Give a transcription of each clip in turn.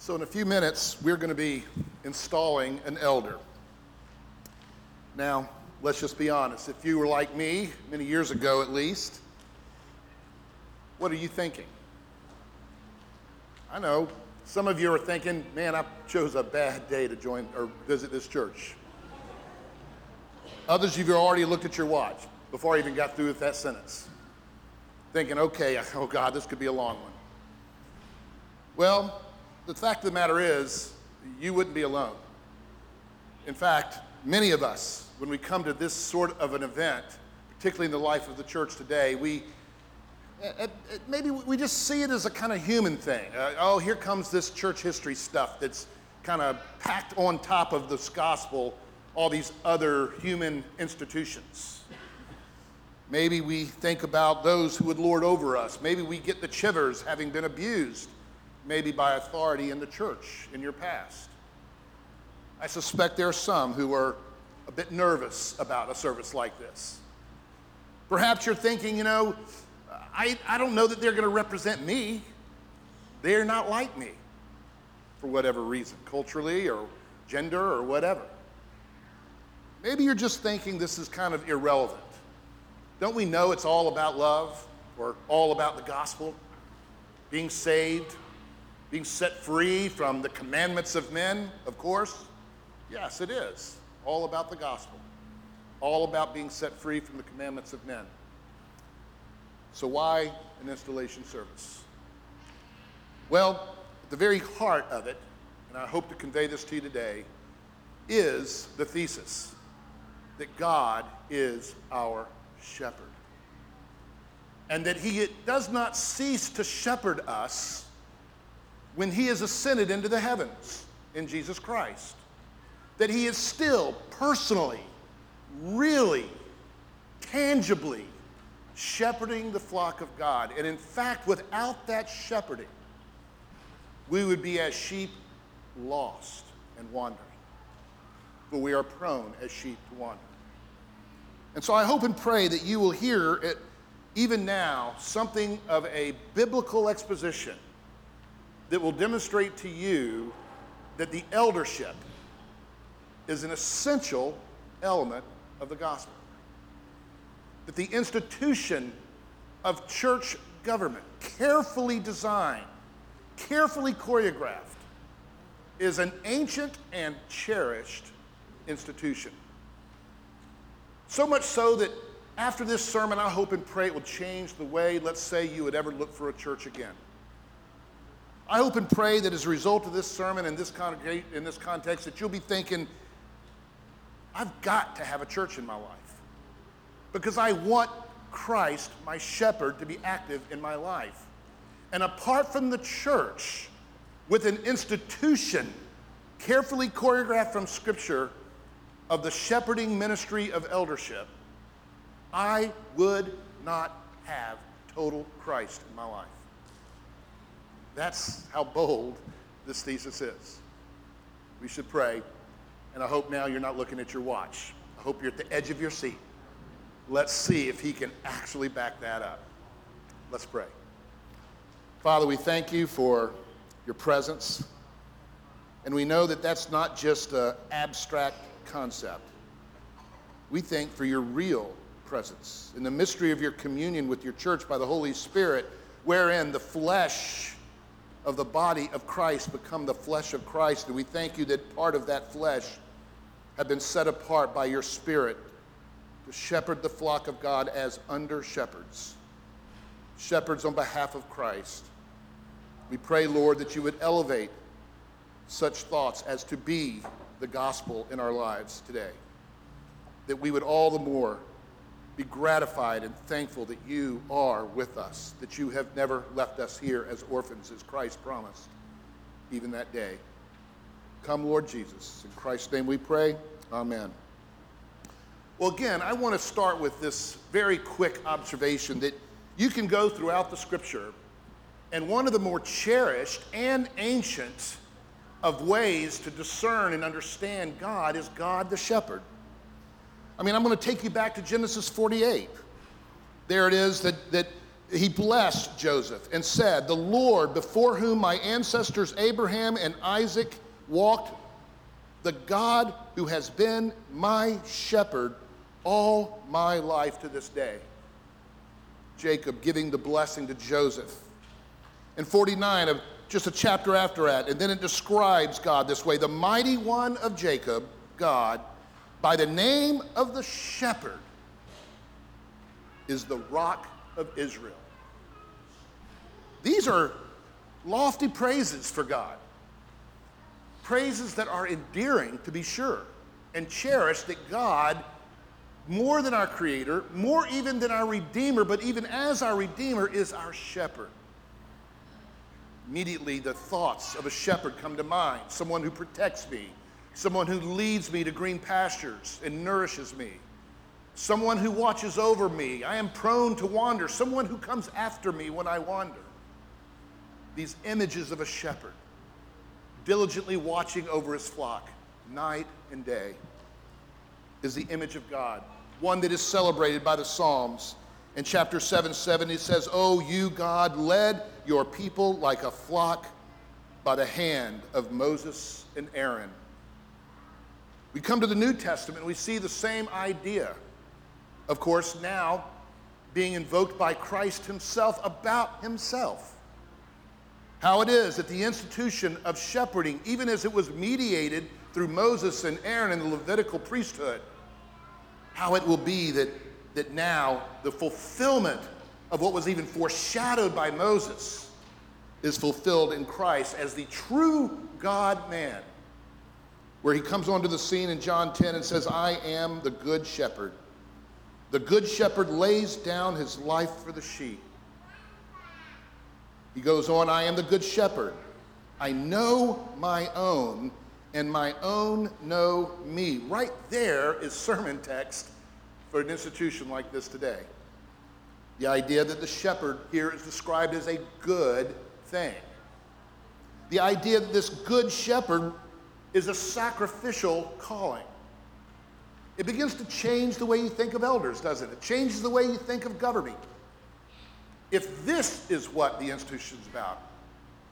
So, in a few minutes, we're going to be installing an elder. Now, let's just be honest. If you were like me, many years ago at least, what are you thinking? I know some of you are thinking, man, I chose a bad day to join or visit this church. Others of you already looked at your watch before I even got through with that sentence, thinking, okay, oh God, this could be a long one. Well, the fact of the matter is, you wouldn't be alone. In fact, many of us, when we come to this sort of an event, particularly in the life of the church today, we maybe we just see it as a kind of human thing. Uh, oh, here comes this church history stuff that's kind of packed on top of this gospel, all these other human institutions. Maybe we think about those who would lord over us. Maybe we get the chivers having been abused maybe by authority in the church in your past. I suspect there are some who are a bit nervous about a service like this. Perhaps you're thinking, you know, I, I don't know that they're going to represent me. They're not like me for whatever reason, culturally or gender or whatever. Maybe you're just thinking this is kind of irrelevant. Don't we know it's all about love or all about the gospel? Being saved, being set free from the commandments of men, of course? Yes, it is. All about the gospel. All about being set free from the commandments of men. So, why an installation service? Well, the very heart of it, and I hope to convey this to you today, is the thesis that God is our shepherd. And that he does not cease to shepherd us when he is ascended into the heavens in Jesus Christ. That he is still personally, really, tangibly shepherding the flock of God. And in fact, without that shepherding, we would be as sheep lost and wandering. For we are prone as sheep to wander. And so I hope and pray that you will hear it, even now, something of a biblical exposition that will demonstrate to you that the eldership is an essential element of the gospel. That the institution of church government, carefully designed, carefully choreographed, is an ancient and cherished institution. So much so that after this sermon, I hope and pray it will change the way, let's say, you would ever look for a church again. I hope and pray that as a result of this sermon and this, in this context, that you'll be thinking, I've got to have a church in my life because I want Christ, my shepherd, to be active in my life. And apart from the church, with an institution carefully choreographed from Scripture of the shepherding ministry of eldership, I would not have total Christ in my life. That's how bold this thesis is. We should pray, and I hope now you're not looking at your watch. I hope you're at the edge of your seat. Let's see if he can actually back that up. Let's pray. Father, we thank you for your presence. And we know that that's not just an abstract concept. We thank for your real presence in the mystery of your communion with your church by the Holy Spirit, wherein the flesh of the body of Christ become the flesh of Christ. And we thank you that part of that flesh have been set apart by your Spirit to shepherd the flock of God as under shepherds, shepherds on behalf of Christ. We pray, Lord, that you would elevate such thoughts as to be the gospel in our lives today, that we would all the more be gratified and thankful that you are with us, that you have never left us here as orphans, as Christ promised, even that day. Come, Lord Jesus. In Christ's name we pray. Amen. Well, again, I want to start with this very quick observation that you can go throughout the scripture, and one of the more cherished and ancient of ways to discern and understand God is God the shepherd. I mean, I'm going to take you back to Genesis 48. There it is that, that he blessed Joseph and said, The Lord, before whom my ancestors Abraham and Isaac walked, the God who has been my shepherd all my life to this day. Jacob giving the blessing to Joseph. In 49 of just a chapter after that, and then it describes God this way the mighty one of Jacob, God, by the name of the shepherd, is the rock of Israel. These are lofty praises for God. Praises that are endearing, to be sure, and cherished that God, more than our Creator, more even than our Redeemer, but even as our Redeemer, is our shepherd. Immediately, the thoughts of a shepherd come to mind someone who protects me, someone who leads me to green pastures and nourishes me, someone who watches over me. I am prone to wander, someone who comes after me when I wander these images of a shepherd diligently watching over his flock night and day is the image of God, one that is celebrated by the Psalms. In chapter 7 7, it says, Oh, you, God, led your people like a flock by the hand of Moses and Aaron. We come to the New Testament we see the same idea. Of course, now being invoked by Christ himself about himself. How it is that the institution of shepherding, even as it was mediated through Moses and Aaron and the Levitical priesthood, how it will be that, that now the fulfillment of what was even foreshadowed by Moses is fulfilled in Christ as the true God man, where he comes onto the scene in John 10 and says, I am the good shepherd. The good shepherd lays down his life for the sheep. He goes on, I am the good shepherd. I know my own, and my own know me. Right there is sermon text for an institution like this today. The idea that the shepherd here is described as a good thing. The idea that this good shepherd is a sacrificial calling. It begins to change the way you think of elders, doesn't it? It changes the way you think of governing. If this is what the institution is about,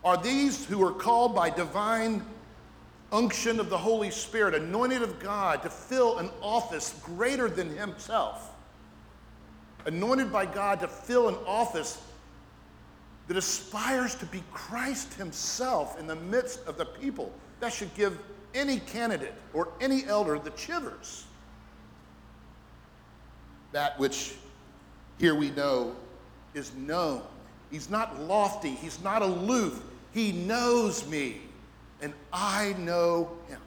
are these who are called by divine unction of the Holy Spirit, anointed of God, to fill an office greater than himself, anointed by God to fill an office that aspires to be Christ himself in the midst of the people, that should give any candidate or any elder the chivers. That which here we know is known. He's not lofty, he's not aloof. He knows me, and I know him.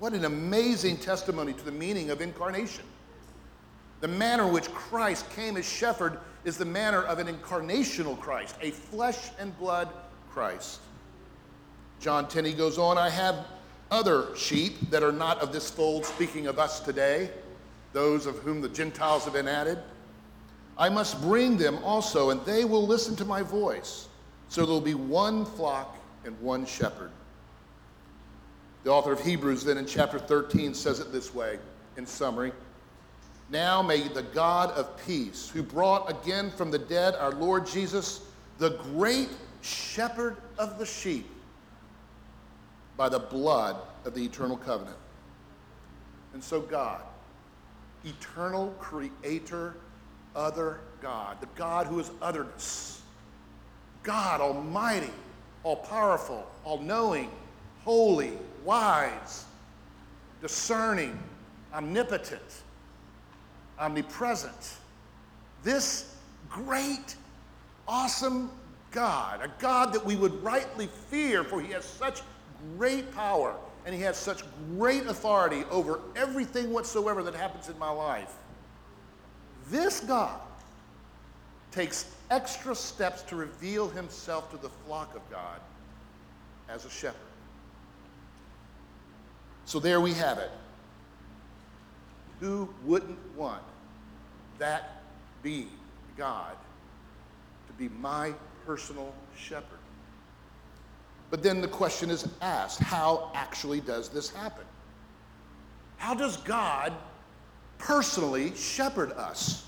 What an amazing testimony to the meaning of incarnation. The manner in which Christ came as shepherd is the manner of an incarnational Christ, a flesh and blood Christ. John 10, he goes on, I have other sheep that are not of this fold, speaking of us today, those of whom the Gentiles have been added. I must bring them also, and they will listen to my voice. So there will be one flock and one shepherd. The author of Hebrews, then in chapter 13, says it this way in summary Now may the God of peace, who brought again from the dead our Lord Jesus, the great shepherd of the sheep, by the blood of the eternal covenant. And so, God, eternal creator other God, the God who is otherness. God Almighty, all powerful, all knowing, holy, wise, discerning, omnipotent, omnipresent. This great, awesome God, a God that we would rightly fear, for he has such great power and he has such great authority over everything whatsoever that happens in my life. This God takes extra steps to reveal himself to the flock of God as a shepherd. So there we have it. Who wouldn't want that being, God, to be my personal shepherd? But then the question is asked how actually does this happen? How does God personally shepherd us.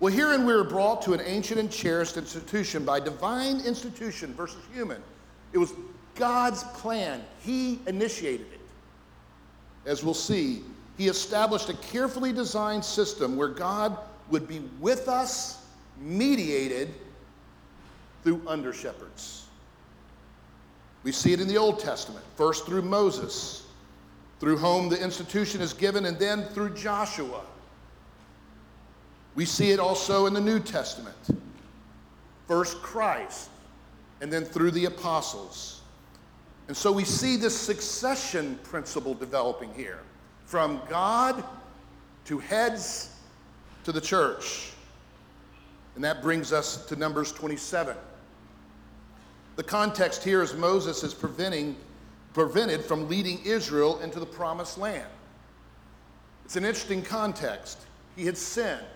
Well, herein we are brought to an ancient and cherished institution by divine institution versus human. It was God's plan, He initiated it. As we'll see, He established a carefully designed system where God would be with us, mediated through under shepherds. We see it in the Old Testament, first through Moses, through whom the institution is given, and then through Joshua. We see it also in the New Testament, first Christ, and then through the apostles. And so we see this succession principle developing here from God to heads to the church. And that brings us to Numbers 27. The context here is Moses is preventing, prevented from leading Israel into the promised land. It's an interesting context. He had sinned.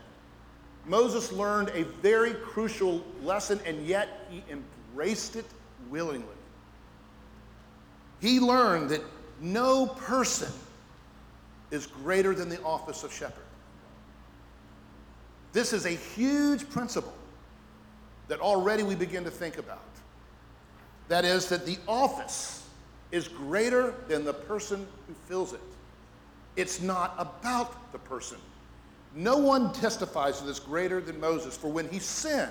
Moses learned a very crucial lesson, and yet he embraced it willingly. He learned that no person is greater than the office of shepherd. This is a huge principle that already we begin to think about. That is, that the office is greater than the person who fills it. It's not about the person. No one testifies to this greater than Moses, for when he sinned,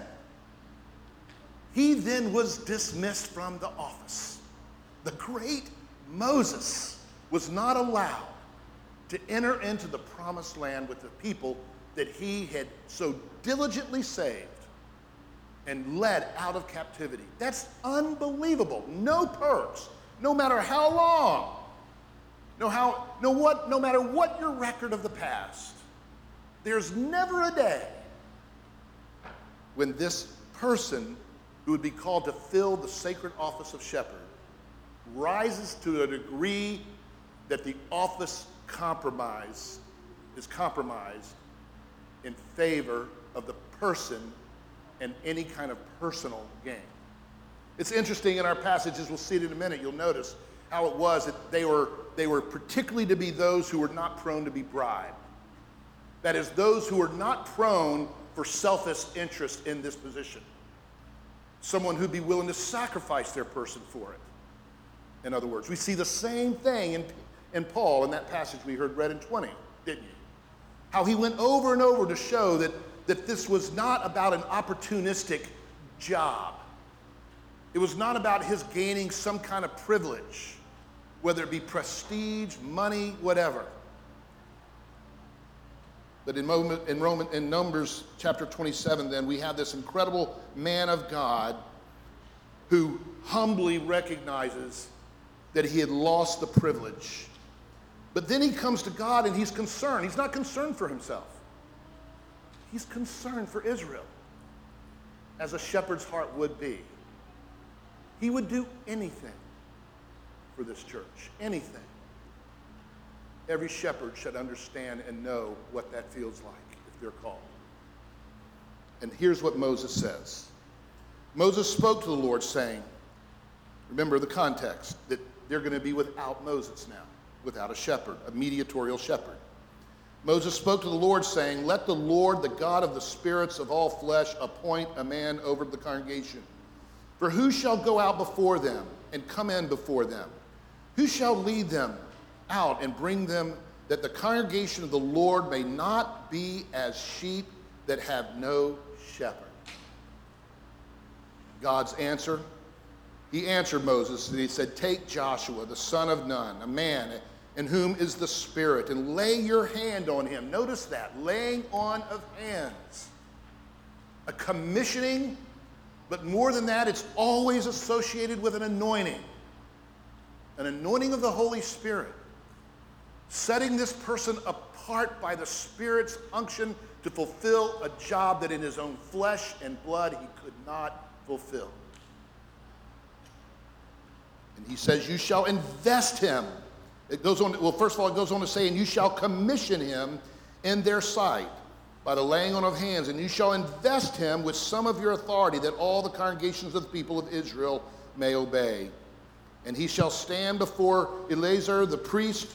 he then was dismissed from the office. The great Moses was not allowed to enter into the promised land with the people that he had so diligently saved and led out of captivity. That's unbelievable. No perks, no matter how long, no, how, no, what, no matter what your record of the past, there's never a day when this person who would be called to fill the sacred office of shepherd rises to a degree that the office compromise is compromised in favor of the person and any kind of personal gain. It's interesting in our passages, we'll see it in a minute, you'll notice how it was that they were, they were particularly to be those who were not prone to be bribed. That is, those who are not prone for selfish interest in this position. Someone who'd be willing to sacrifice their person for it. In other words, we see the same thing in, in Paul in that passage we heard read in 20, didn't you? How he went over and over to show that, that this was not about an opportunistic job. It was not about his gaining some kind of privilege, whether it be prestige, money, whatever. But in, moment, in, Roman, in Numbers chapter 27, then, we have this incredible man of God who humbly recognizes that he had lost the privilege. But then he comes to God and he's concerned. He's not concerned for himself, he's concerned for Israel, as a shepherd's heart would be. He would do anything for this church, anything every shepherd should understand and know what that feels like if they're called. And here's what Moses says Moses spoke to the Lord, saying, Remember the context that they're going to be without Moses now, without a shepherd, a mediatorial shepherd. Moses spoke to the Lord, saying, Let the Lord, the God of the spirits of all flesh, appoint a man over the congregation. For who shall go out before them and come in before them? Who shall lead them out and bring them that the congregation of the Lord may not be as sheep that have no shepherd. God's answer, he answered Moses and he said, Take Joshua, the son of Nun, a man in whom is the Spirit, and lay your hand on him. Notice that, laying on of hands. A commissioning, but more than that, it's always associated with an anointing. An anointing of the Holy Spirit setting this person apart by the Spirit's unction to fulfill a job that in his own flesh and blood he could not fulfill. And he says, You shall invest him. It goes on, well, first of all, it goes on to say, And you shall commission him in their sight by the laying on of hands, and you shall invest him with some of your authority, that all the congregations of the people of Israel may obey. And he shall stand before Eleazar the priest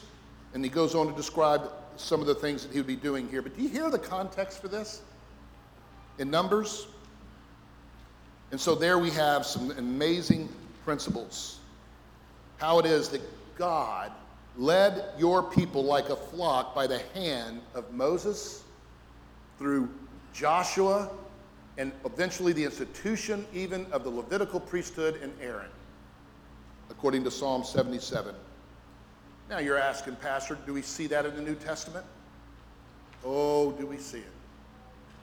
and he goes on to describe some of the things that he would be doing here. But do you hear the context for this? in Numbers. And so there we have some amazing principles. How it is that God led your people like a flock by the hand of Moses through Joshua and eventually the institution even of the Levitical priesthood and Aaron, according to Psalm 77. Now you're asking, Pastor, do we see that in the New Testament? Oh, do we see it?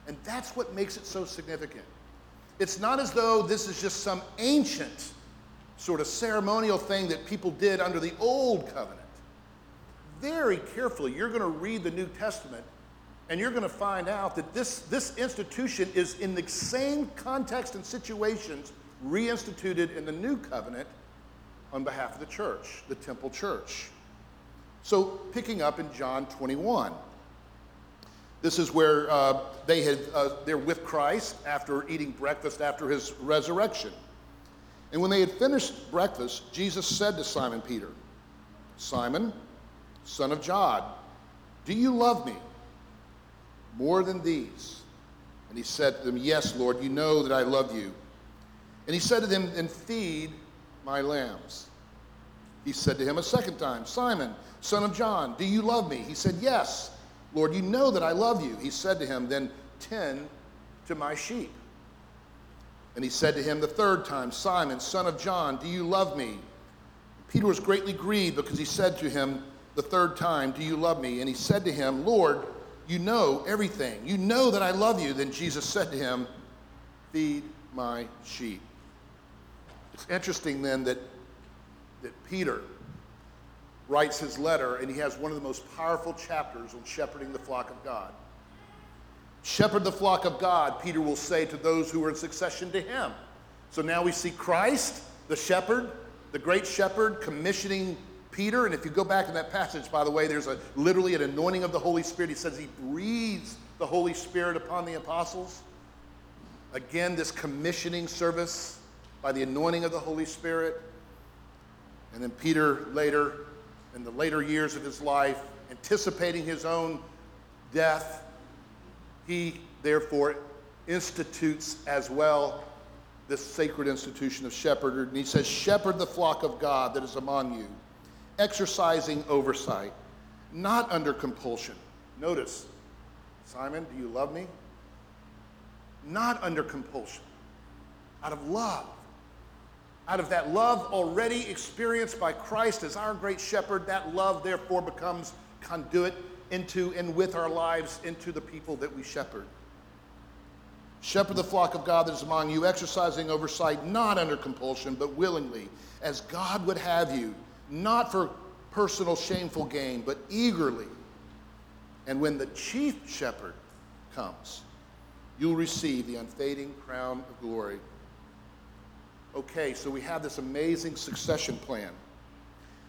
And that's what makes it so significant. It's not as though this is just some ancient sort of ceremonial thing that people did under the old covenant. Very carefully, you're going to read the New Testament and you're going to find out that this, this institution is in the same context and situations reinstituted in the new covenant on behalf of the church, the temple church. So, picking up in John 21. This is where uh, they had, uh, they're with Christ after eating breakfast after his resurrection. And when they had finished breakfast, Jesus said to Simon Peter, Simon, son of John, do you love me more than these? And he said to them, Yes, Lord, you know that I love you. And he said to them, Then feed my lambs. He said to him a second time, Simon, son of John, do you love me? He said, Yes. Lord, you know that I love you. He said to him, Then tend to my sheep. And he said to him the third time, Simon, son of John, do you love me? Peter was greatly grieved because he said to him the third time, Do you love me? And he said to him, Lord, you know everything. You know that I love you. Then Jesus said to him, Feed my sheep. It's interesting then that, that Peter, writes his letter, and he has one of the most powerful chapters on shepherding the flock of God. Shepherd the flock of God, Peter will say to those who are in succession to him. So now we see Christ, the shepherd, the great shepherd, commissioning Peter. And if you go back in that passage, by the way, there's a literally an anointing of the Holy Spirit. He says he breathes the Holy Spirit upon the apostles. Again, this commissioning service by the anointing of the Holy Spirit. And then Peter later in the later years of his life, anticipating his own death, he therefore institutes as well this sacred institution of shepherd. And he says, Shepherd the flock of God that is among you, exercising oversight, not under compulsion. Notice, Simon, do you love me? Not under compulsion, out of love out of that love already experienced by Christ as our great shepherd, that love therefore becomes conduit into and with our lives into the people that we shepherd. Shepherd the flock of God that is among you, exercising oversight not under compulsion, but willingly, as God would have you, not for personal shameful gain, but eagerly. And when the chief shepherd comes, you'll receive the unfading crown of glory. Okay, so we have this amazing succession plan.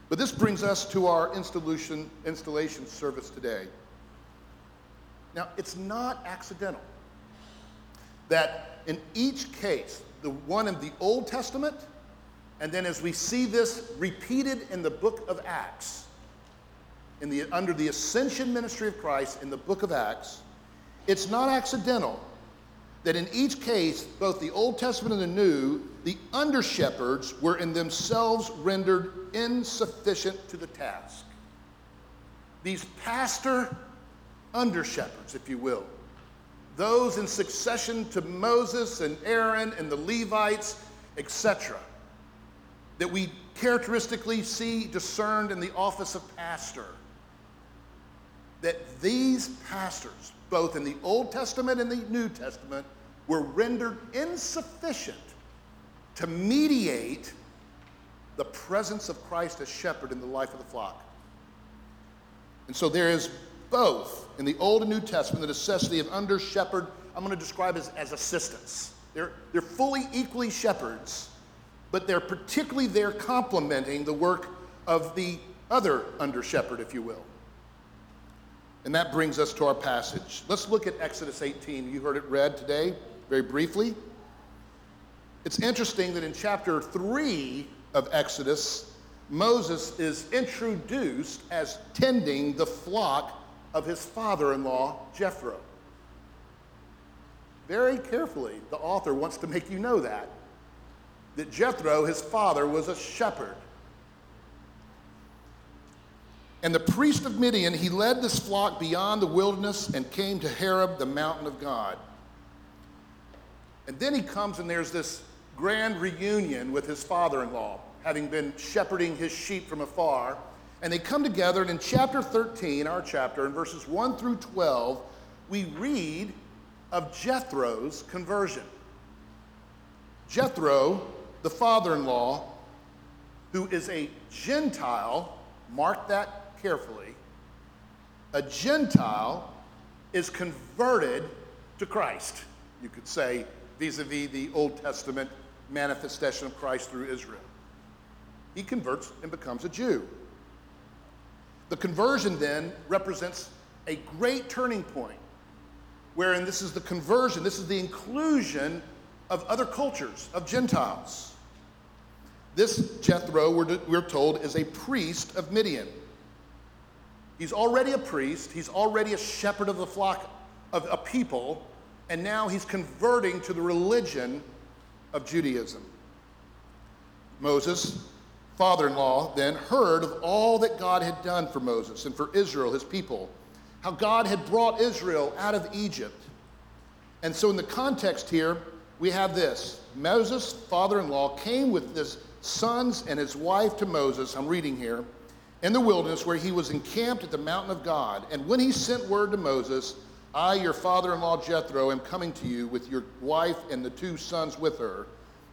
But this brings us to our installation, installation service today. Now, it's not accidental that in each case, the one in the Old Testament, and then as we see this repeated in the book of Acts, in the, under the ascension ministry of Christ in the book of Acts, it's not accidental that in each case, both the Old Testament and the New, the under shepherds were in themselves rendered insufficient to the task. These pastor under shepherds, if you will, those in succession to Moses and Aaron and the Levites, etc., that we characteristically see discerned in the office of pastor, that these pastors both in the Old Testament and the New Testament, were rendered insufficient to mediate the presence of Christ as shepherd in the life of the flock. And so there is both in the Old and New Testament the necessity of under shepherd, I'm going to describe as, as assistants. They're, they're fully equally shepherds, but they're particularly there complementing the work of the other under shepherd, if you will. And that brings us to our passage. Let's look at Exodus 18. You heard it read today, very briefly. It's interesting that in chapter 3 of Exodus, Moses is introduced as tending the flock of his father in law, Jethro. very carefully, the author wants to make you know that. That Jethro, his father, was a shepherd. And the priest of Midian, he led this flock beyond the wilderness and came to Horeb, the mountain of God. And then he comes and there's this grand reunion with his father in law, having been shepherding his sheep from afar. And they come together, and in chapter 13, our chapter, in verses 1 through 12, we read of Jethro's conversion. Jethro, the father in law, who is a Gentile, mark that carefully, a Gentile is converted to Christ. You could say vis a vis the Old Testament manifestation of Christ through Israel. He converts and becomes a Jew. The conversion then represents a great turning point, wherein this is the conversion, this is the inclusion of other cultures, of Gentiles. This Jethro, we're, we're told, is a priest of Midian. He's already a priest, he's already a shepherd of the flock of a people, and now he's converting to the religion of Judaism. Moses, father in law, then heard of all that God had done for Moses and for Israel, his people, how God had brought Israel out of Egypt. And so, in the context here, we have this Moses, father in law, came with his sons and his wife to Moses. I'm reading here in the wilderness where he was encamped at the mountain of God. And when he sent word to Moses, I, your father in law Jethro, am coming to you with your wife and the two sons with her.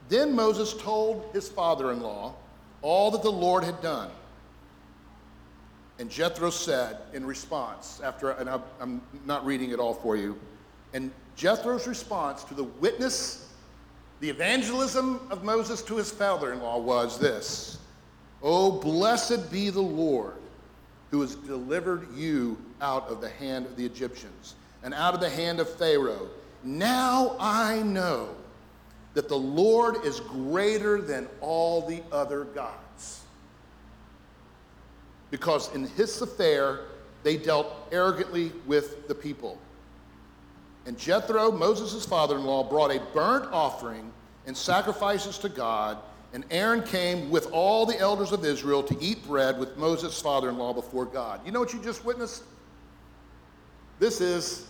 Then Moses told his father in law all that the Lord had done. And Jethro said in response, after, and I'm not reading it all for you, and Jethro's response to the witness, the evangelism of Moses to his father in law was this Oh, blessed be the Lord who has delivered you out of the hand of the Egyptians and out of the hand of Pharaoh. Now I know that the Lord is greater than all the other gods. Because in his affair, they dealt arrogantly with the people. And Jethro, Moses' father in law, brought a burnt offering and sacrifices to God. And Aaron came with all the elders of Israel to eat bread with Moses' father in law before God. You know what you just witnessed? This is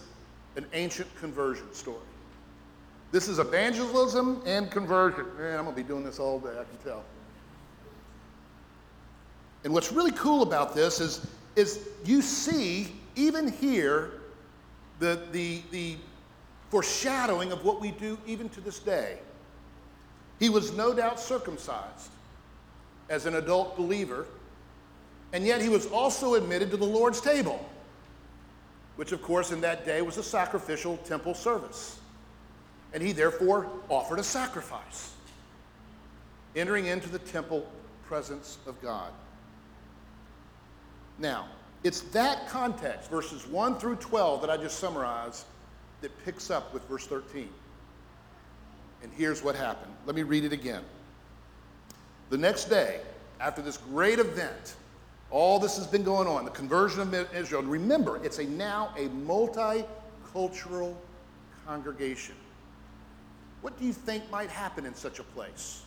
an ancient conversion story. This is evangelism and conversion. Man, I'm going to be doing this all day, I can tell. And what's really cool about this is, is you see, even here, the, the, the foreshadowing of what we do even to this day. He was no doubt circumcised as an adult believer, and yet he was also admitted to the Lord's table, which, of course, in that day was a sacrificial temple service. And he therefore offered a sacrifice, entering into the temple presence of God. Now, it's that context, verses 1 through 12, that I just summarized, that picks up with verse 13. And here's what happened. Let me read it again. The next day, after this great event, all this has been going on, the conversion of Israel. And remember, it's a now a multicultural congregation. What do you think might happen in such a place?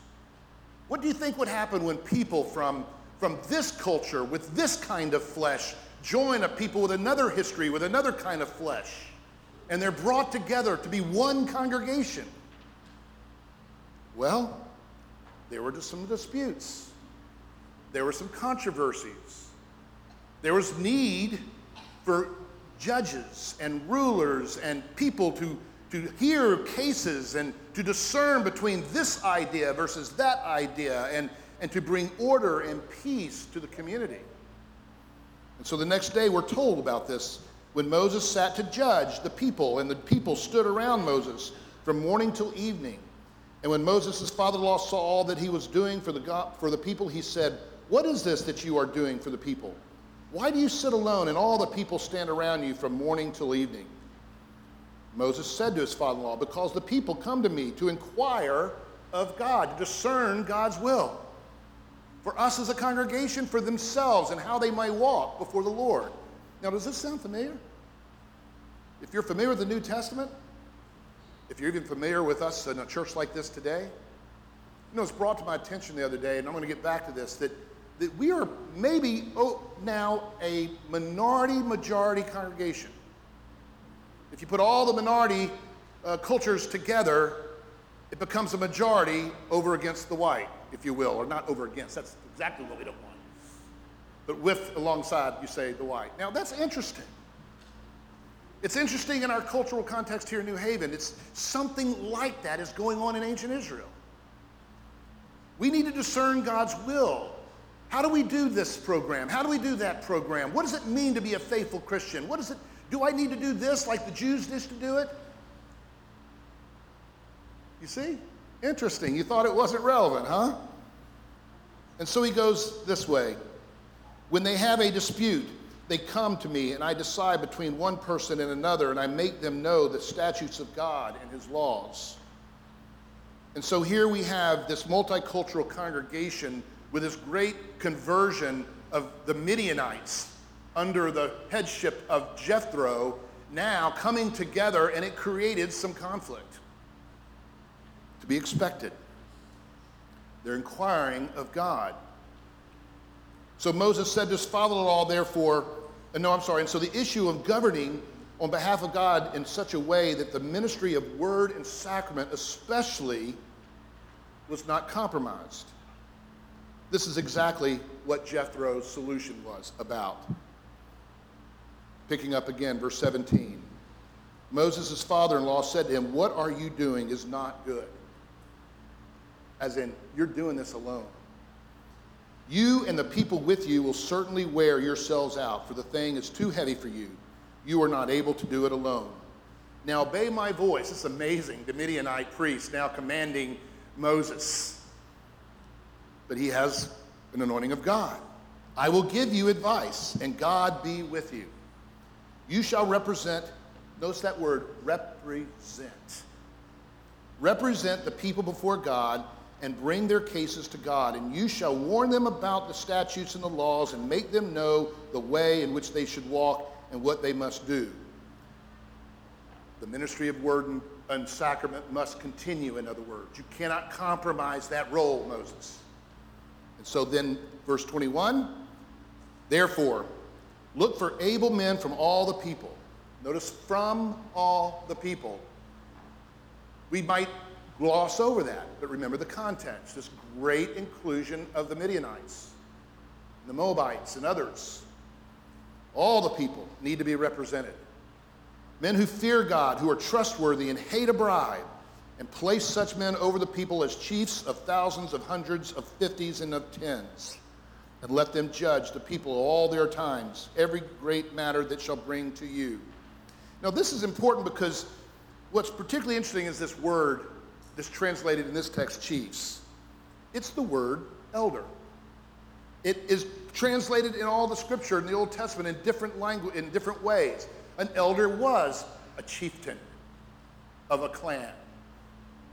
What do you think would happen when people from, from this culture, with this kind of flesh, join a people with another history, with another kind of flesh, and they're brought together to be one congregation. Well, there were some disputes, there were some controversies, there was need for judges and rulers and people to, to hear cases and to discern between this idea versus that idea and, and to bring order and peace to the community. And so the next day, we're told about this when Moses sat to judge the people, and the people stood around Moses from morning till evening. And when Moses' father in law saw all that he was doing for the, God, for the people, he said, What is this that you are doing for the people? Why do you sit alone and all the people stand around you from morning till evening? Moses said to his father in law, Because the people come to me to inquire of God, to discern God's will for us as a congregation, for themselves, and how they might walk before the Lord. Now, does this sound familiar? If you're familiar with the New Testament, if you're even familiar with us in a church like this today, you know, it's brought to my attention the other day, and I'm going to get back to this, that, that we are maybe oh, now a minority majority congregation. If you put all the minority uh, cultures together, it becomes a majority over against the white, if you will, or not over against. That's exactly what we don't want. But with alongside, you say the white. Now, that's interesting. It's interesting in our cultural context here in New Haven. It's something like that is going on in ancient Israel. We need to discern God's will. How do we do this program? How do we do that program? What does it mean to be a faithful Christian? What is it? Do I need to do this like the Jews used to do it? You see? Interesting. You thought it wasn't relevant, huh? And so he goes this way. When they have a dispute, they come to me, and I decide between one person and another, and I make them know the statutes of God and his laws. And so here we have this multicultural congregation with this great conversion of the Midianites under the headship of Jethro now coming together, and it created some conflict be expected. They're inquiring of God. So Moses said, follow the law, therefore. And no, I'm sorry. And so the issue of governing on behalf of God in such a way that the ministry of word and sacrament, especially, was not compromised. This is exactly what Jethro's solution was about. Picking up again, verse 17. Moses' father in law said to him, What are you doing is not good. As in, you're doing this alone. You and the people with you will certainly wear yourselves out, for the thing is too heavy for you. You are not able to do it alone. Now obey my voice. It's amazing. The Midianite priest now commanding Moses. But he has an anointing of God. I will give you advice, and God be with you. You shall represent, notice that word, represent. Represent the people before God and bring their cases to God, and you shall warn them about the statutes and the laws and make them know the way in which they should walk and what they must do. The ministry of word and, and sacrament must continue, in other words. You cannot compromise that role, Moses. And so then, verse 21 Therefore, look for able men from all the people. Notice, from all the people. We might gloss over that, but remember the context this great inclusion of the Midianites, the Moabites, and others. All the people need to be represented. Men who fear God, who are trustworthy and hate a bribe, and place such men over the people as chiefs of thousands, of hundreds, of fifties, and of tens. And let them judge the people all their times, every great matter that shall bring to you. Now, this is important because what's particularly interesting is this word that's translated in this text, chiefs. It's the word elder. It is translated in all the scripture in the Old Testament in different language, in different ways. An elder was a chieftain of a clan.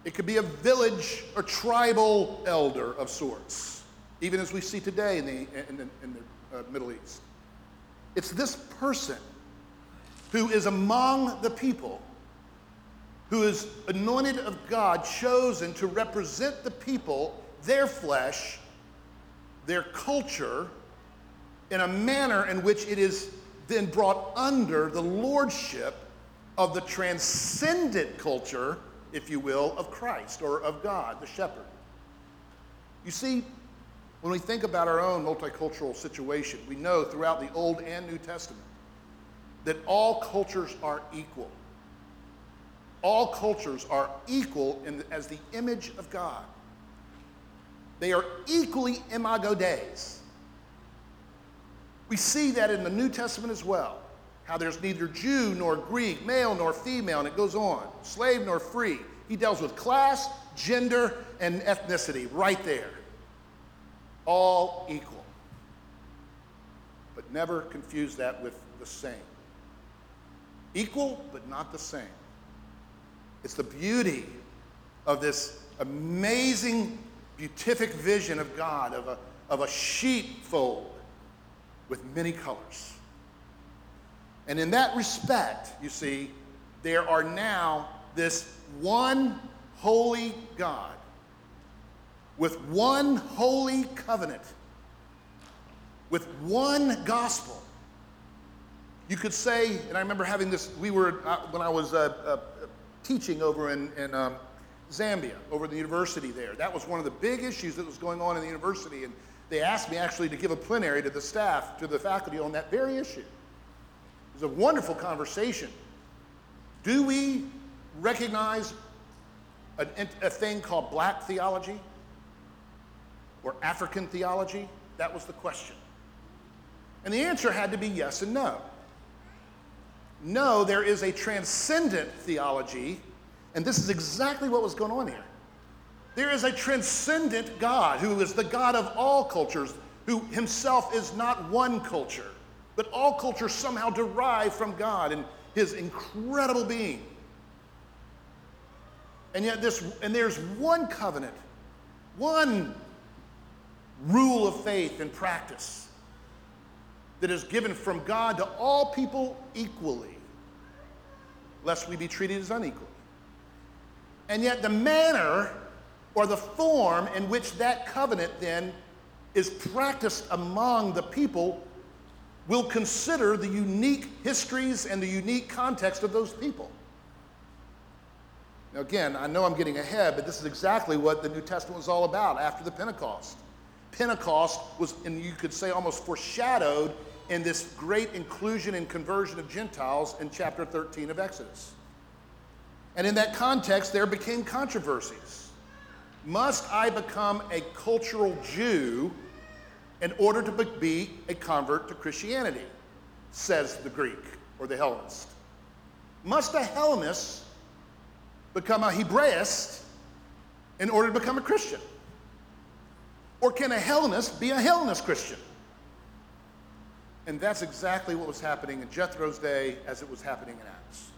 It could be a village or tribal elder of sorts, even as we see today in the, in the, in the uh, Middle East. It's this person who is among the people who is anointed of God, chosen to represent the people, their flesh, their culture, in a manner in which it is then brought under the lordship of the transcendent culture, if you will, of Christ or of God, the shepherd. You see, when we think about our own multicultural situation, we know throughout the Old and New Testament that all cultures are equal all cultures are equal in, as the image of God. They are equally imago Deis. We see that in the New Testament as well, how there's neither Jew nor Greek, male nor female, and it goes on, slave nor free. He deals with class, gender, and ethnicity right there. All equal. But never confuse that with the same. Equal, but not the same. It's the beauty of this amazing, beatific vision of God, of a, of a sheepfold with many colors. And in that respect, you see, there are now this one holy God with one holy covenant, with one gospel. You could say, and I remember having this, we were, uh, when I was uh, uh, teaching over in, in um, Zambia, over the university there. That was one of the big issues that was going on in the university. And they asked me actually to give a plenary to the staff, to the faculty on that very issue. It was a wonderful conversation. Do we recognize a, a thing called black theology or African theology? That was the question. And the answer had to be yes and no. No, there is a transcendent theology, and this is exactly what was going on here. There is a transcendent God who is the God of all cultures, who himself is not one culture, but all cultures somehow derive from God and his incredible being. And yet this and there's one covenant, one rule of faith and practice that is given from God to all people equally, lest we be treated as unequal. And yet the manner or the form in which that covenant then is practiced among the people will consider the unique histories and the unique context of those people. Now, again, I know I'm getting ahead, but this is exactly what the New Testament was all about after the Pentecost. Pentecost was, and you could say almost foreshadowed in this great inclusion and conversion of Gentiles in chapter 13 of Exodus. And in that context, there became controversies. Must I become a cultural Jew in order to be a convert to Christianity? Says the Greek or the Hellenist. Must a Hellenist become a Hebraist in order to become a Christian? Or can a Hellenist be a Hellenist Christian? And that's exactly what was happening in Jethro's day as it was happening in Acts.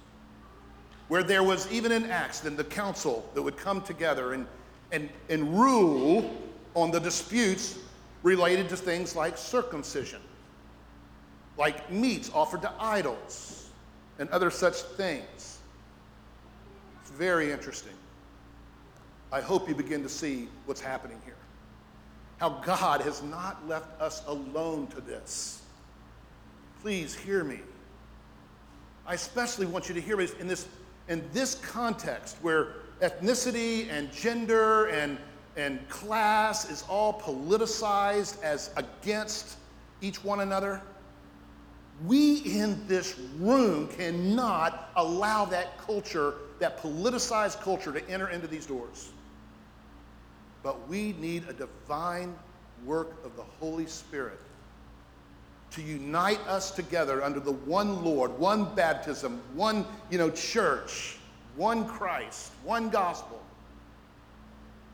Where there was, even in Acts, then the council that would come together and and, and rule on the disputes related to things like circumcision, like meats offered to idols, and other such things. It's very interesting. I hope you begin to see what's happening here. How God has not left us alone to this. Please hear me. I especially want you to hear me in this, in this context where ethnicity and gender and, and class is all politicized as against each one another. We in this room cannot allow that culture, that politicized culture, to enter into these doors. But we need a divine work of the Holy Spirit to unite us together under the one Lord, one baptism, one, you know, church one Christ, one gospel,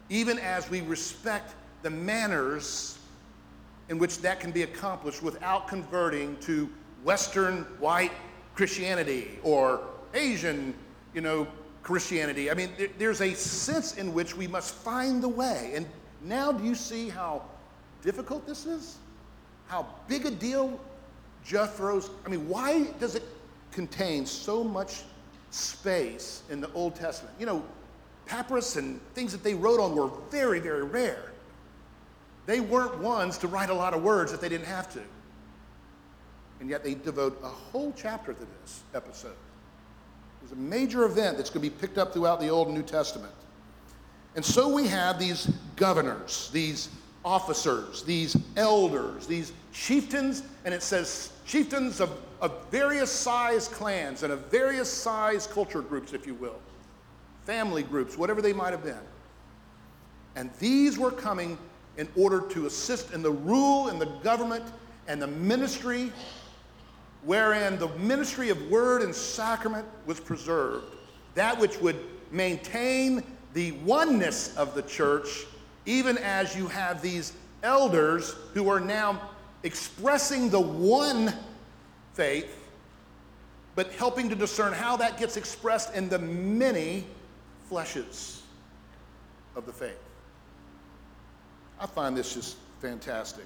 even as we respect the manners in which that can be accomplished without converting to Western white Christianity or Asian, you know, Christianity. I mean, there's a sense in which we must find the way. And now do you see how difficult this is? How big a deal Jethro's, I mean, why does it contain so much space in the Old Testament. You know, papyrus and things that they wrote on were very, very rare. They weren't ones to write a lot of words if they didn't have to. And yet they devote a whole chapter to this episode. It's a major event that's going to be picked up throughout the Old and New Testament. And so we have these governors, these officers, these elders, these chieftains, and it says chieftains of, of various size clans and of various size culture groups, if you will, family groups, whatever they might have been. And these were coming in order to assist in the rule and the government and the ministry, wherein the ministry of word and sacrament was preserved, that which would maintain the oneness of the church even as you have these elders who are now expressing the one faith, but helping to discern how that gets expressed in the many fleshes of the faith. I find this just fantastic.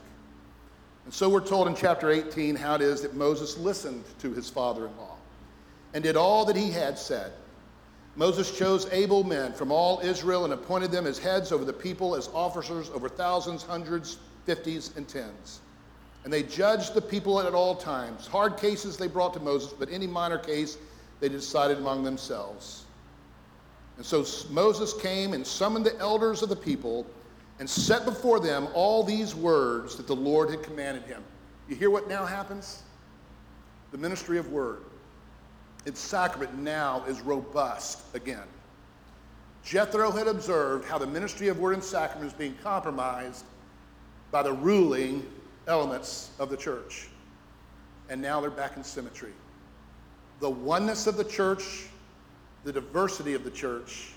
And so we're told in chapter 18 how it is that Moses listened to his father in law and did all that he had said. Moses chose able men from all Israel and appointed them as heads over the people, as officers over thousands, hundreds, fifties, and tens. And they judged the people at all times. Hard cases they brought to Moses, but any minor case they decided among themselves. And so Moses came and summoned the elders of the people and set before them all these words that the Lord had commanded him. You hear what now happens? The ministry of word. Its sacrament now is robust again. Jethro had observed how the ministry of word and sacrament is being compromised by the ruling elements of the church. And now they're back in symmetry. The oneness of the church, the diversity of the church,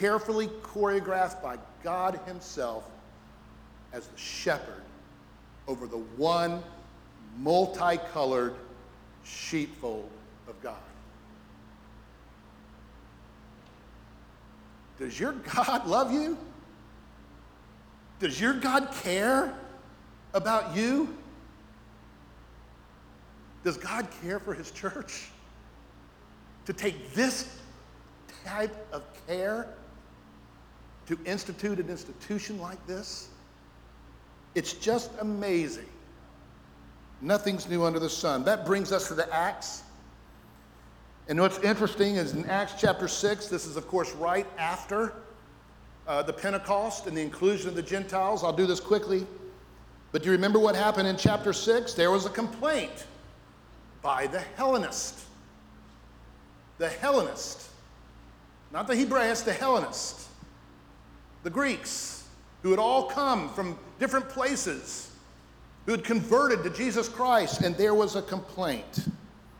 carefully choreographed by God Himself as the shepherd over the one multicolored sheepfold of God. Does your God love you? Does your God care about you? Does God care for his church? To take this type of care to institute an institution like this? It's just amazing. Nothing's new under the sun. That brings us to the Acts. And what's interesting is in Acts chapter 6, this is, of course, right after uh, the Pentecost and the inclusion of the Gentiles. I'll do this quickly. But do you remember what happened in chapter 6? There was a complaint by the Hellenist. The Hellenist. Not the Hebraist, the Hellenist. The Greeks, who had all come from different places, who had converted to Jesus Christ, and there was a complaint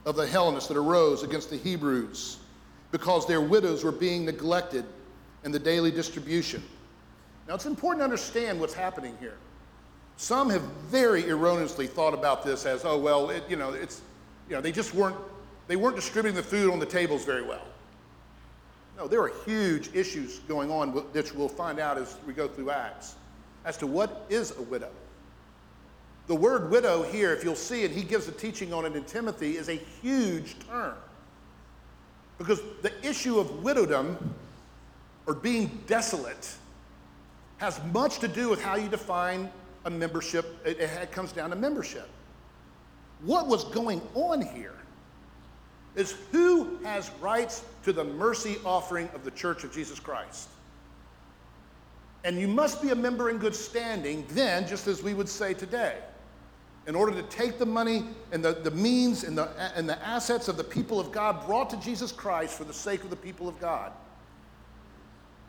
of the Hellenists that arose against the Hebrews because their widows were being neglected in the daily distribution. Now, it's important to understand what's happening here. Some have very erroneously thought about this as, oh, well, it, you know, it's, you know, they just weren't, they weren't distributing the food on the tables very well. No, there are huge issues going on, which we'll find out as we go through Acts, as to what is a widow. The word widow here, if you'll see it, he gives a teaching on it in Timothy, is a huge term. Because the issue of widowdom or being desolate has much to do with how you define a membership. It, it comes down to membership. What was going on here is who has rights to the mercy offering of the Church of Jesus Christ? And you must be a member in good standing then, just as we would say today in order to take the money and the, the means and the, and the assets of the people of God brought to Jesus Christ for the sake of the people of God.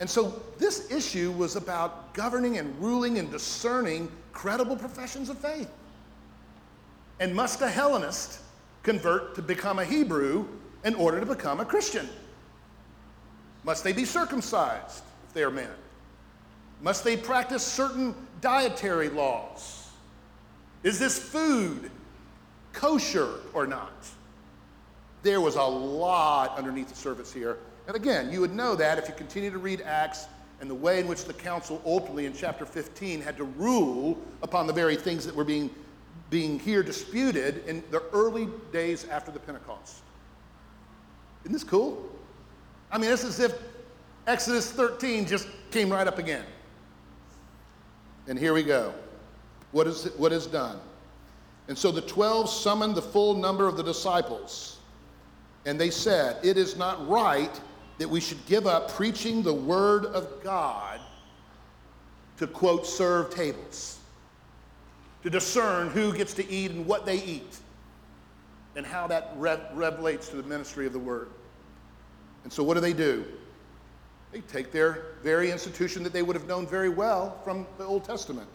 And so this issue was about governing and ruling and discerning credible professions of faith. And must a Hellenist convert to become a Hebrew in order to become a Christian? Must they be circumcised if they are men? Must they practice certain dietary laws? Is this food kosher or not? There was a lot underneath the surface here. And again, you would know that if you continue to read Acts and the way in which the council ultimately in chapter 15 had to rule upon the very things that were being, being here disputed in the early days after the Pentecost. Isn't this cool? I mean, it's as if Exodus 13 just came right up again. And here we go what is, what is done. And so the 12 summoned the full number of the disciples, and they said, It is not right that we should give up preaching the word of God to quote, serve tables, to discern who gets to eat and what they eat, and how that relates to the ministry of the word. And so what do they do? They take their very institution that they would have known very well from the Old Testament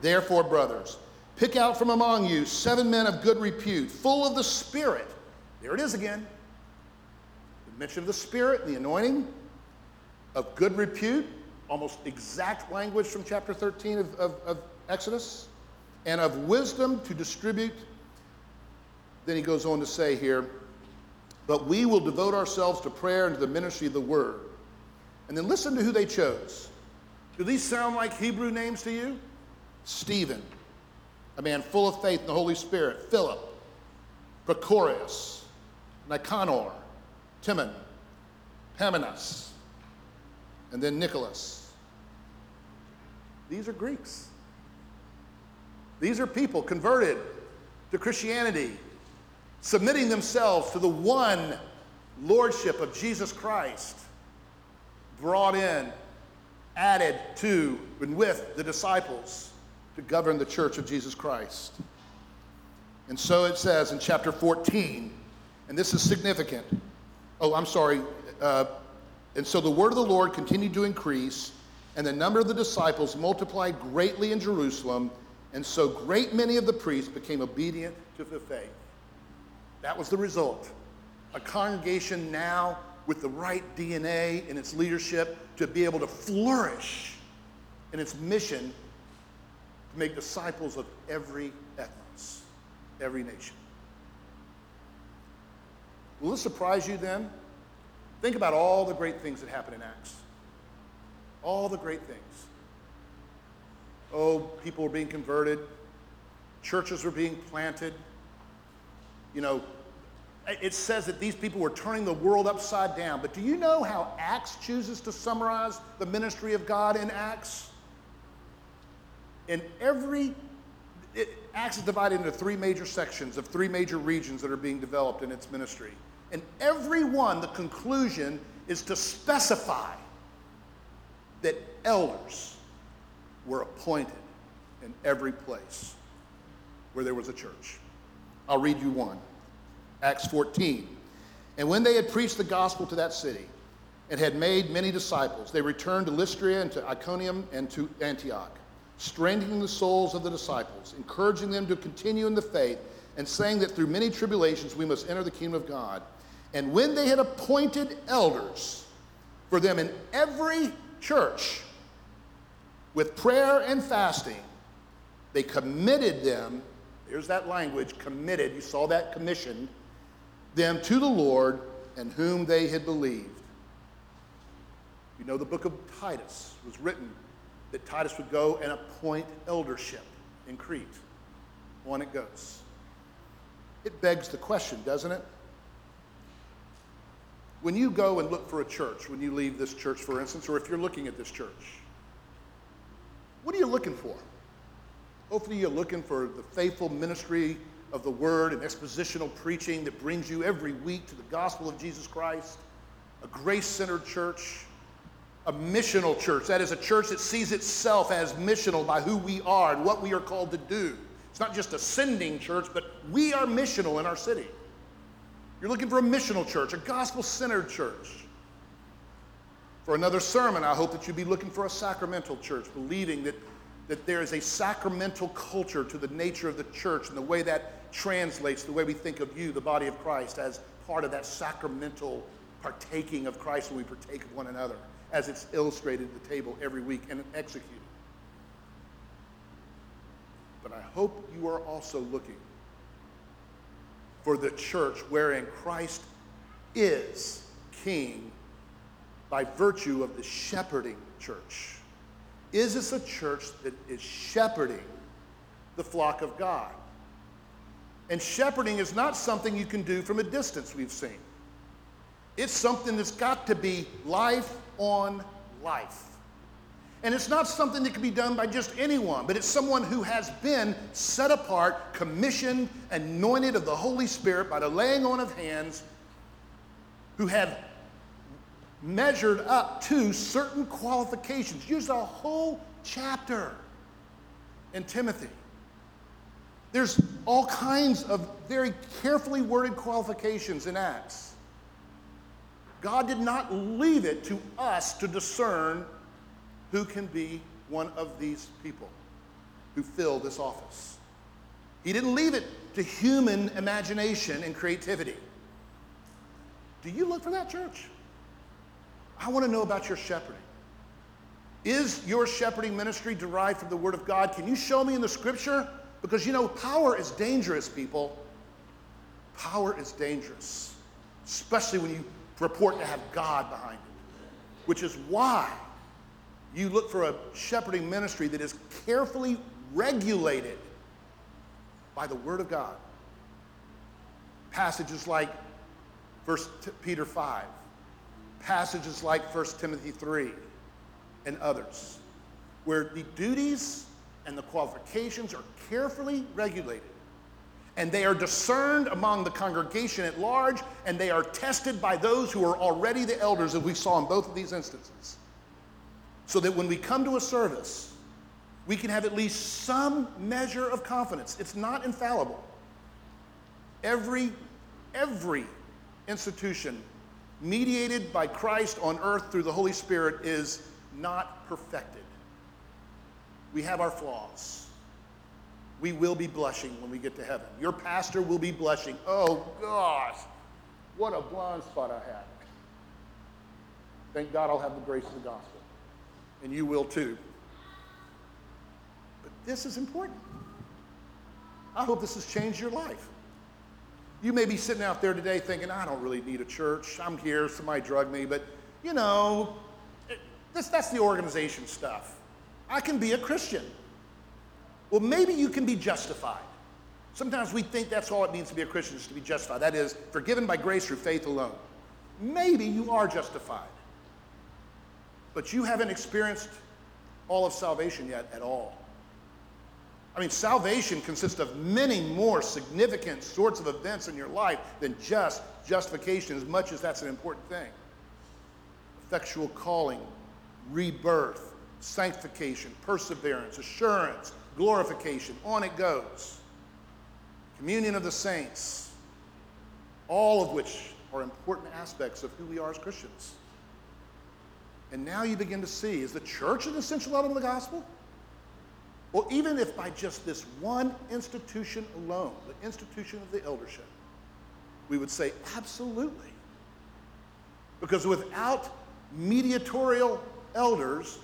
Therefore, brothers, pick out from among you seven men of good repute, full of the Spirit. There it is again. The mention of the Spirit, and the anointing, of good repute, almost exact language from chapter 13 of, of, of Exodus, and of wisdom to distribute. Then he goes on to say here, but we will devote ourselves to prayer and to the ministry of the word. And then listen to who they chose. Do these sound like Hebrew names to you? Stephen, a man full of faith in the Holy Spirit, Philip, Prochorus, Nicanor, Timon, Parmenas, and then Nicholas. These are Greeks. These are people converted to Christianity, submitting themselves to the one lordship of Jesus Christ, brought in, added to, and with the disciples to govern the church of Jesus Christ. And so it says in chapter 14, and this is significant. Oh, I'm sorry. Uh, and so the word of the Lord continued to increase, and the number of the disciples multiplied greatly in Jerusalem, and so great many of the priests became obedient to the faith. That was the result. A congregation now with the right DNA in its leadership to be able to flourish in its mission to make disciples of every ethnos, every nation. Will this surprise you then? Think about all the great things that happen in Acts. All the great things. Oh, people were being converted, churches were being planted. You know, it says that these people were turning the world upside down. But do you know how Acts chooses to summarize the ministry of God in Acts? In every, it, Acts is divided into three major sections of three major regions that are being developed in its ministry. And every one, the conclusion is to specify that elders were appointed in every place where there was a church. I'll read you one Acts 14. And when they had preached the gospel to that city and had made many disciples, they returned to Lystra and to Iconium and to Antioch, strengthening the souls of the disciples, encouraging them to continue in the faith, and saying that through many tribulations we must enter the kingdom of God. And when they had appointed elders for them in every church with prayer and fasting, they committed them. Here's that language committed. You saw that commissioned them to the Lord and whom they had believed. You know, the book of Titus was written that Titus would go and appoint eldership in Crete. On it goes. It begs the question, doesn't it? When you go and look for a church, when you leave this church, for instance, or if you're looking at this church, what are you looking for? Hopefully, you're looking for the faithful ministry of the word and expositional preaching that brings you every week to the gospel of Jesus Christ, a grace centered church, a missional church. That is a church that sees itself as missional by who we are and what we are called to do. It's not just a sending church, but we are missional in our city. You're looking for a missional church, a gospel centered church. For another sermon, I hope that you'd be looking for a sacramental church, believing that, that there is a sacramental culture to the nature of the church and the way that translates the way we think of you, the body of Christ, as part of that sacramental partaking of Christ when we partake of one another, as it's illustrated at the table every week and executed. But I hope you are also looking for the church wherein Christ is king by virtue of the shepherding church. Is this a church that is shepherding the flock of God? And shepherding is not something you can do from a distance, we've seen. It's something that's got to be life on life. And it's not something that can be done by just anyone, but it's someone who has been set apart, commissioned, anointed of the Holy Spirit by the laying on of hands, who have measured up to certain qualifications. Use a whole chapter in Timothy. There's all kinds of very carefully worded qualifications in Acts. God did not leave it to us to discern who can be one of these people who fill this office. He didn't leave it to human imagination and creativity. Do you look for that, church? I want to know about your shepherding. Is your shepherding ministry derived from the Word of God? Can you show me in the Scripture? Because you know, power is dangerous, people. Power is dangerous, especially when you report to have God behind it, which is why you look for a shepherding ministry that is carefully regulated by the Word of God. Passages like 1 Peter 5 passages like 1 Timothy 3 and others, where the duties and the qualifications are carefully regulated. And they are discerned among the congregation at large, and they are tested by those who are already the elders, as we saw in both of these instances. So that when we come to a service, we can have at least some measure of confidence. It's not infallible. Every, every institution mediated by Christ on earth through the Holy Spirit is not perfected. We have our flaws. We will be blushing when we get to heaven. Your pastor will be blushing. Oh, gosh, what a blind spot I had. Thank God I'll have the grace of the gospel. And you will too. But this is important. I hope this has changed your life. You may be sitting out there today thinking, I don't really need a church. I'm here, somebody drugged me, but you know, this, that's the organization stuff. I can be a Christian. Well, maybe you can be justified. Sometimes we think that's all it means to be a Christian, is to be justified. That is, forgiven by grace through faith alone. Maybe you are justified. But you haven't experienced all of salvation yet at all. I mean, salvation consists of many more significant sorts of events in your life than just justification, as much as that's an important thing. Effectual calling, rebirth, sanctification, perseverance, assurance, glorification, on it goes. Communion of the saints, all of which are important aspects of who we are as Christians. And now you begin to see is the church an essential element of the gospel? Well, even if by just this one institution alone, the institution of the eldership, we would say absolutely. Because without mediatorial elders,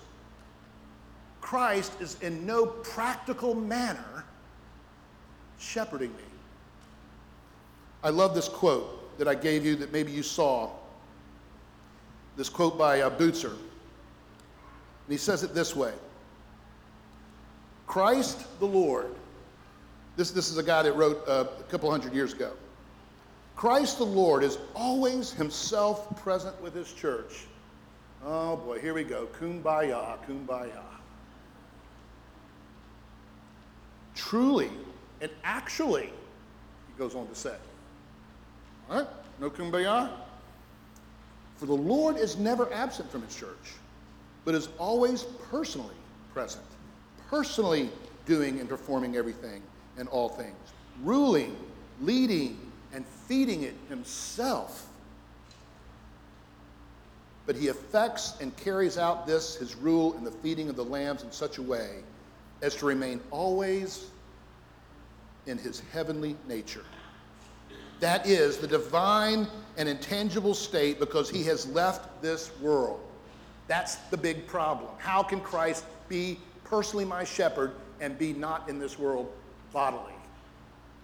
Christ is in no practical manner shepherding me. I love this quote that I gave you that maybe you saw. This quote by uh, Bucer. And he says it this way Christ the Lord, this, this is a guy that wrote uh, a couple hundred years ago. Christ the Lord is always himself present with his church. Oh boy, here we go. Kumbaya, kumbaya. Truly and actually, he goes on to say. All right? No kumbaya? For the Lord is never absent from his church, but is always personally present personally doing and performing everything and all things, ruling, leading, and feeding it himself. But he effects and carries out this, his rule in the feeding of the lambs in such a way as to remain always in his heavenly nature. That is the divine and intangible state because he has left this world. That's the big problem. How can Christ be personally my shepherd and be not in this world bodily?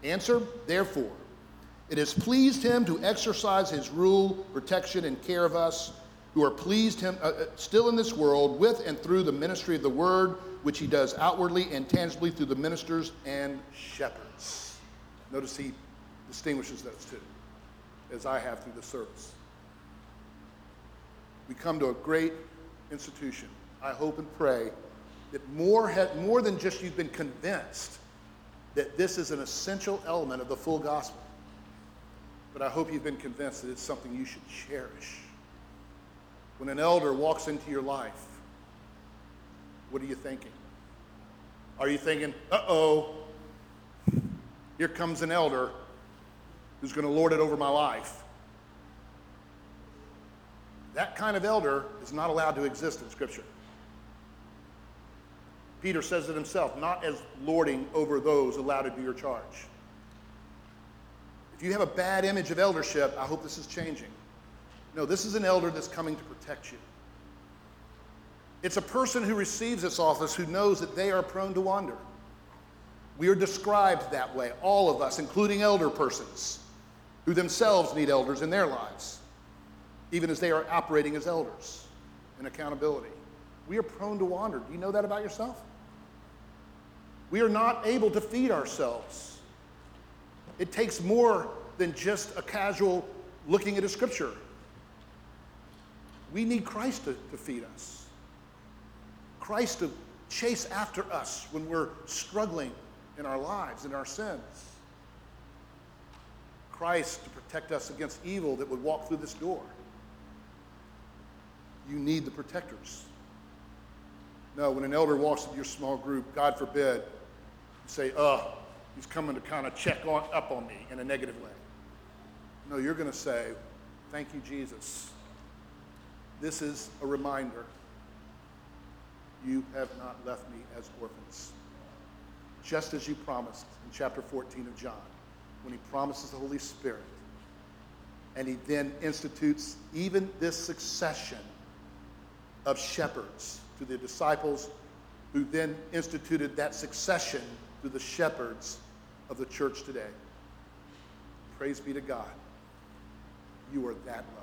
Answer, therefore, it has pleased him to exercise his rule, protection, and care of us who are pleased him uh, uh, still in this world with and through the ministry of the word, which he does outwardly and tangibly through the ministers and shepherds. Notice he distinguishes those two, as I have through the service. We come to a great institution. I hope and pray that more, ha- more than just you've been convinced that this is an essential element of the full gospel, but I hope you've been convinced that it's something you should cherish. When an elder walks into your life, what are you thinking? Are you thinking, uh oh, here comes an elder who's going to lord it over my life? That kind of elder is not allowed to exist in Scripture. Peter says it himself, not as lording over those allowed to do your charge. If you have a bad image of eldership, I hope this is changing. No, this is an elder that's coming to protect you. It's a person who receives this office who knows that they are prone to wander. We are described that way, all of us, including elder persons who themselves need elders in their lives, even as they are operating as elders in accountability. We are prone to wander. Do you know that about yourself? We are not able to feed ourselves. It takes more than just a casual looking at a scripture. We need Christ to, to feed us. Christ to chase after us when we're struggling in our lives, in our sins. Christ to protect us against evil that would walk through this door. You need the protectors. No, when an elder walks into your small group, God forbid, you say, oh, he's coming to kind of check on, up on me in a negative way. No, you're going to say, thank you, Jesus. This is a reminder. You have not left me as orphans. Just as you promised in chapter 14 of John, when he promises the Holy Spirit. And he then institutes even this succession of shepherds to the disciples who then instituted that succession to the shepherds of the church today. Praise be to God. You are that loved.